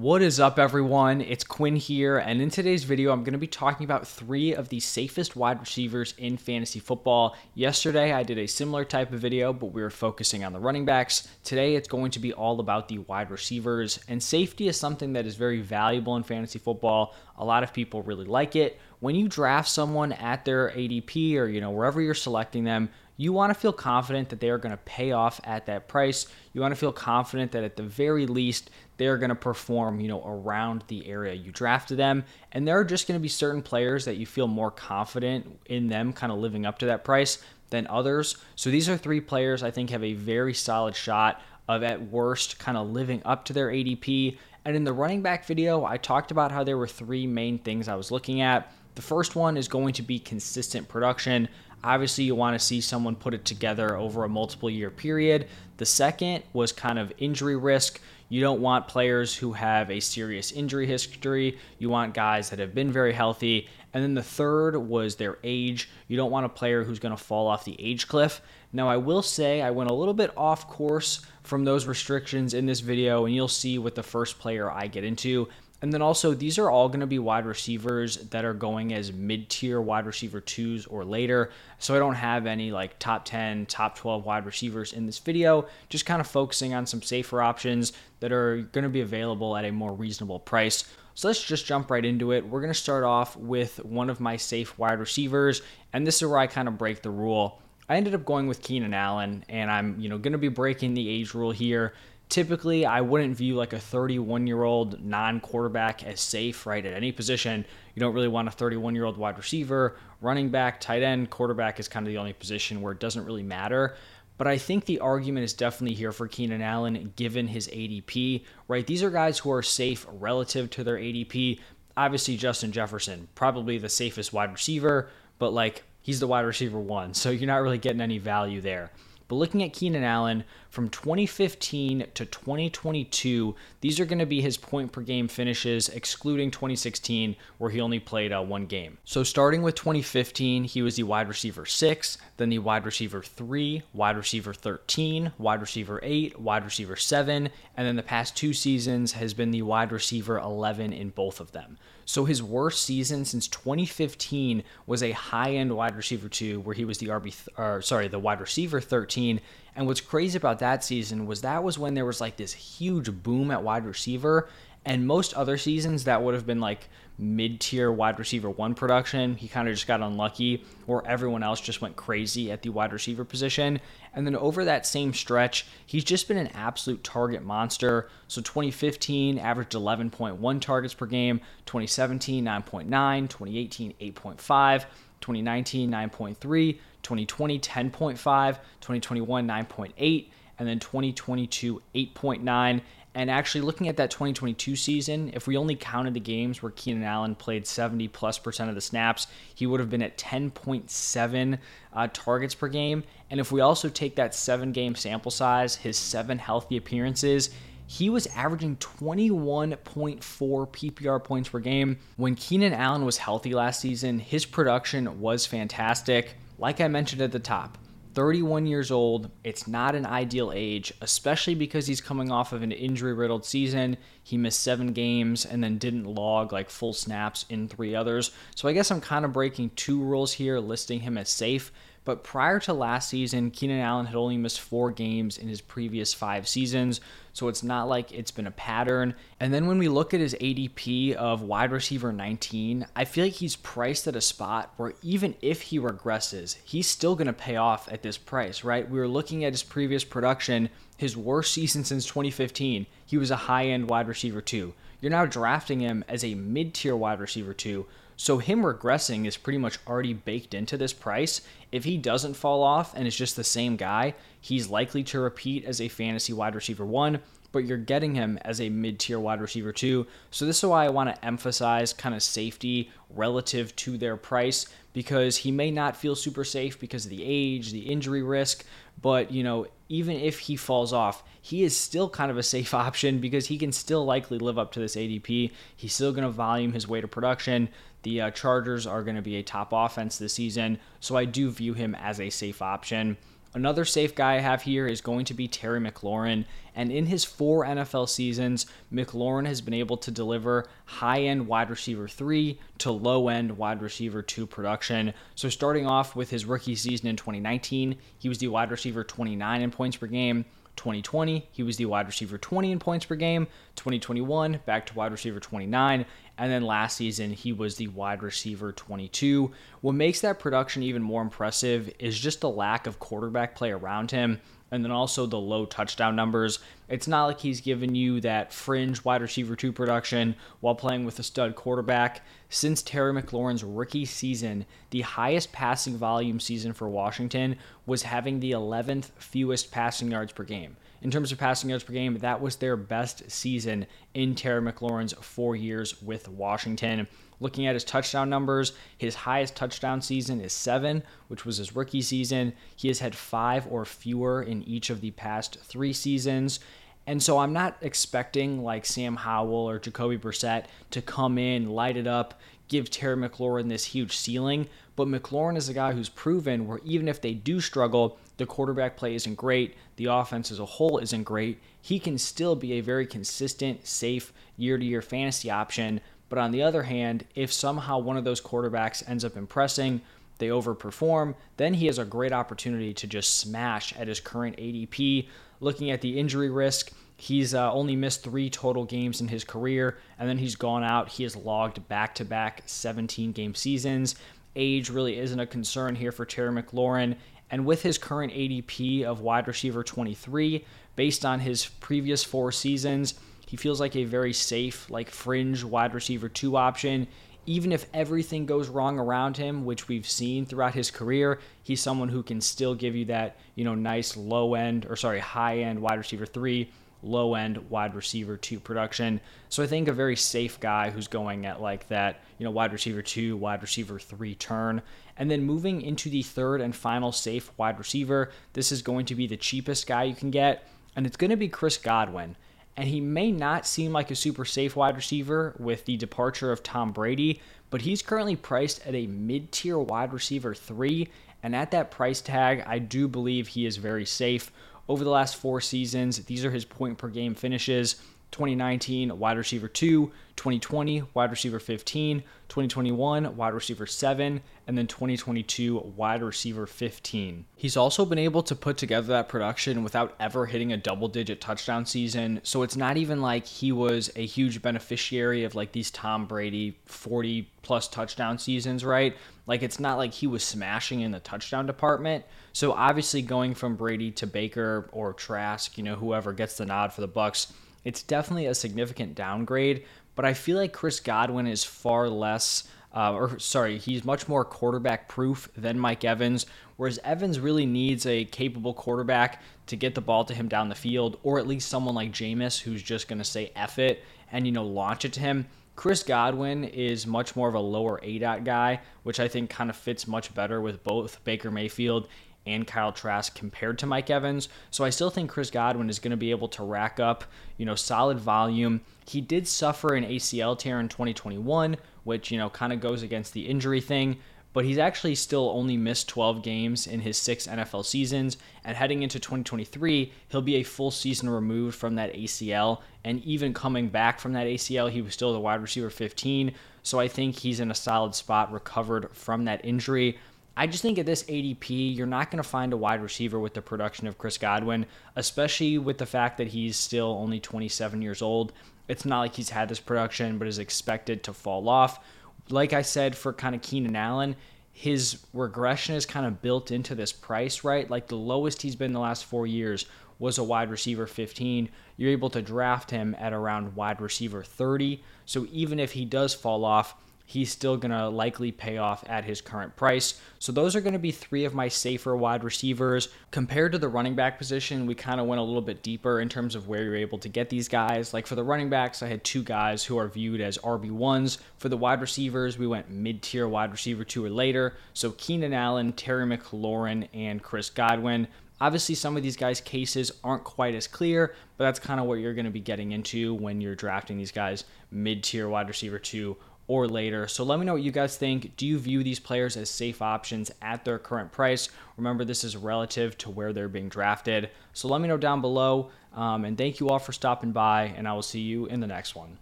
What is up, everyone? It's Quinn here, and in today's video, I'm going to be talking about three of the safest wide receivers in fantasy football. Yesterday, I did a similar type of video, but we were focusing on the running backs. Today, it's going to be all about the wide receivers, and safety is something that is very valuable in fantasy football. A lot of people really like it. When you draft someone at their ADP or you know wherever you're selecting them, you want to feel confident that they are going to pay off at that price. You want to feel confident that at the very least they're going to perform, you know, around the area you drafted them. And there are just going to be certain players that you feel more confident in them kind of living up to that price than others. So these are three players I think have a very solid shot of at worst kind of living up to their ADP. And in the running back video, I talked about how there were three main things I was looking at. The first one is going to be consistent production. Obviously, you want to see someone put it together over a multiple year period. The second was kind of injury risk. You don't want players who have a serious injury history. You want guys that have been very healthy. And then the third was their age. You don't want a player who's going to fall off the age cliff. Now, I will say I went a little bit off course from those restrictions in this video, and you'll see with the first player I get into. And then also, these are all going to be wide receivers that are going as mid tier wide receiver twos or later. So I don't have any like top 10, top 12 wide receivers in this video, just kind of focusing on some safer options that are going to be available at a more reasonable price. So let's just jump right into it. We're going to start off with one of my safe wide receivers, and this is where I kind of break the rule. I ended up going with Keenan Allen, and I'm, you know, going to be breaking the age rule here typically I wouldn't view like a 31 year old non quarterback as safe, right? At any position, you don't really want a 31 year old wide receiver, running back, tight end, quarterback is kind of the only position where it doesn't really matter. But I think the argument is definitely here for Keenan Allen given his ADP, right? These are guys who are safe relative to their ADP. Obviously, Justin Jefferson, probably the safest wide receiver, but like he's the wide receiver one, so you're not really getting any value there. But looking at Keenan Allen from 2015 to 2022, these are going to be his point per game finishes, excluding 2016, where he only played uh, one game. So starting with 2015, he was the wide receiver six, then the wide receiver three, wide receiver 13, wide receiver eight, wide receiver seven, and then the past two seasons has been the wide receiver 11 in both of them. So his worst season since 2015 was a high-end wide receiver two, where he was the RB, th- or sorry, the wide receiver 13. And what's crazy about that season was that was when there was like this huge boom at wide receiver, and most other seasons, that would have been like mid tier wide receiver one production. He kind of just got unlucky, or everyone else just went crazy at the wide receiver position. And then over that same stretch, he's just been an absolute target monster. So 2015 averaged 11.1 targets per game, 2017 9.9, 2018 8.5. 2019 9.3, 2020 10.5, 2021 9.8, and then 2022 8.9. And actually, looking at that 2022 season, if we only counted the games where Keenan Allen played 70 plus percent of the snaps, he would have been at 10.7 uh, targets per game. And if we also take that seven game sample size, his seven healthy appearances, he was averaging 21.4 PPR points per game. When Keenan Allen was healthy last season, his production was fantastic. Like I mentioned at the top, 31 years old. It's not an ideal age, especially because he's coming off of an injury riddled season. He missed seven games and then didn't log like full snaps in three others. So I guess I'm kind of breaking two rules here, listing him as safe. But prior to last season, Keenan Allen had only missed four games in his previous five seasons, so it's not like it's been a pattern. And then when we look at his ADP of wide receiver 19, I feel like he's priced at a spot where even if he regresses, he's still going to pay off at this price, right? We were looking at his previous production, his worst season since 2015. He was a high end wide receiver, too. You're now drafting him as a mid tier wide receiver, too. So him regressing is pretty much already baked into this price. If he doesn't fall off and is just the same guy, he's likely to repeat as a fantasy wide receiver one, but you're getting him as a mid tier wide receiver two. So this is why I want to emphasize kind of safety relative to their price because he may not feel super safe because of the age, the injury risk, but you know, even if he falls off, he is still kind of a safe option because he can still likely live up to this ADP. He's still going to volume his way to production. The uh, Chargers are going to be a top offense this season, so I do view him as a safe option. Another safe guy I have here is going to be Terry McLaurin. And in his four NFL seasons, McLaurin has been able to deliver high end wide receiver three to low end wide receiver two production. So, starting off with his rookie season in 2019, he was the wide receiver 29 in points per game. 2020, he was the wide receiver 20 in points per game. 2021, back to wide receiver 29. And then last season, he was the wide receiver 22. What makes that production even more impressive is just the lack of quarterback play around him and then also the low touchdown numbers. It's not like he's given you that fringe wide receiver two production while playing with a stud quarterback. Since Terry McLaurin's rookie season, the highest passing volume season for Washington was having the 11th fewest passing yards per game. In terms of passing yards per game, that was their best season in Terry McLaurin's four years with Washington. Looking at his touchdown numbers, his highest touchdown season is seven, which was his rookie season. He has had five or fewer in each of the past three seasons. And so I'm not expecting like Sam Howell or Jacoby Brissett to come in, light it up, give Terry McLaurin this huge ceiling. But McLaurin is a guy who's proven where even if they do struggle, the quarterback play isn't great, the offense as a whole isn't great, he can still be a very consistent, safe year to year fantasy option but on the other hand, if somehow one of those quarterbacks ends up impressing, they overperform, then he has a great opportunity to just smash at his current ADP. Looking at the injury risk, he's uh, only missed three total games in his career, and then he's gone out. He has logged back to back 17 game seasons. Age really isn't a concern here for Terry McLaurin. And with his current ADP of wide receiver 23, based on his previous four seasons, he feels like a very safe, like fringe wide receiver two option. Even if everything goes wrong around him, which we've seen throughout his career, he's someone who can still give you that, you know, nice low end or sorry, high end wide receiver three, low end wide receiver two production. So I think a very safe guy who's going at like that, you know, wide receiver two, wide receiver three turn. And then moving into the third and final safe wide receiver, this is going to be the cheapest guy you can get, and it's going to be Chris Godwin and he may not seem like a super safe wide receiver with the departure of Tom Brady, but he's currently priced at a mid tier wide receiver three. And at that price tag, I do believe he is very safe. Over the last four seasons, these are his point per game finishes 2019, wide receiver 2, 2020, wide receiver 15, 2021, wide receiver 7, and then 2022, wide receiver 15. He's also been able to put together that production without ever hitting a double digit touchdown season. So it's not even like he was a huge beneficiary of like these Tom Brady 40 plus touchdown seasons, right? Like it's not like he was smashing in the touchdown department. So obviously going from Brady to Baker or Trask, you know, whoever gets the nod for the Bucs it's definitely a significant downgrade, but I feel like Chris Godwin is far less. Uh, or sorry, he's much more quarterback proof than Mike Evans, whereas Evans really needs a capable quarterback to get the ball to him down the field, or at least someone like Jameis who's just going to say F it and, you know, launch it to him. Chris Godwin is much more of a lower ADOT guy, which I think kind of fits much better with both Baker Mayfield and Kyle Trask compared to Mike Evans. So I still think Chris Godwin is going to be able to rack up, you know, solid volume. He did suffer an ACL tear in 2021, which, you know, kind of goes against the injury thing, but he's actually still only missed 12 games in his six NFL seasons. And heading into 2023, he'll be a full season removed from that ACL. And even coming back from that ACL, he was still the wide receiver 15. So I think he's in a solid spot, recovered from that injury. I just think at this ADP, you're not going to find a wide receiver with the production of Chris Godwin, especially with the fact that he's still only 27 years old. It's not like he's had this production, but is expected to fall off. Like I said, for kind of Keenan Allen, his regression is kind of built into this price, right? Like the lowest he's been the last four years was a wide receiver 15. You're able to draft him at around wide receiver 30. So even if he does fall off, he's still going to likely pay off at his current price. So those are going to be three of my safer wide receivers. Compared to the running back position, we kind of went a little bit deeper in terms of where you're able to get these guys. Like for the running backs, I had two guys who are viewed as RB1s. For the wide receivers, we went mid tier wide receiver two or later. So Keenan Allen, Terry McLaurin, and Chris Godwin. Obviously, some of these guys' cases aren't quite as clear, but that's kind of what you're going to be getting into when you're drafting these guys mid tier wide receiver two or later. So let me know what you guys think. Do you view these players as safe options at their current price? Remember, this is relative to where they're being drafted. So let me know down below. Um, and thank you all for stopping by, and I will see you in the next one.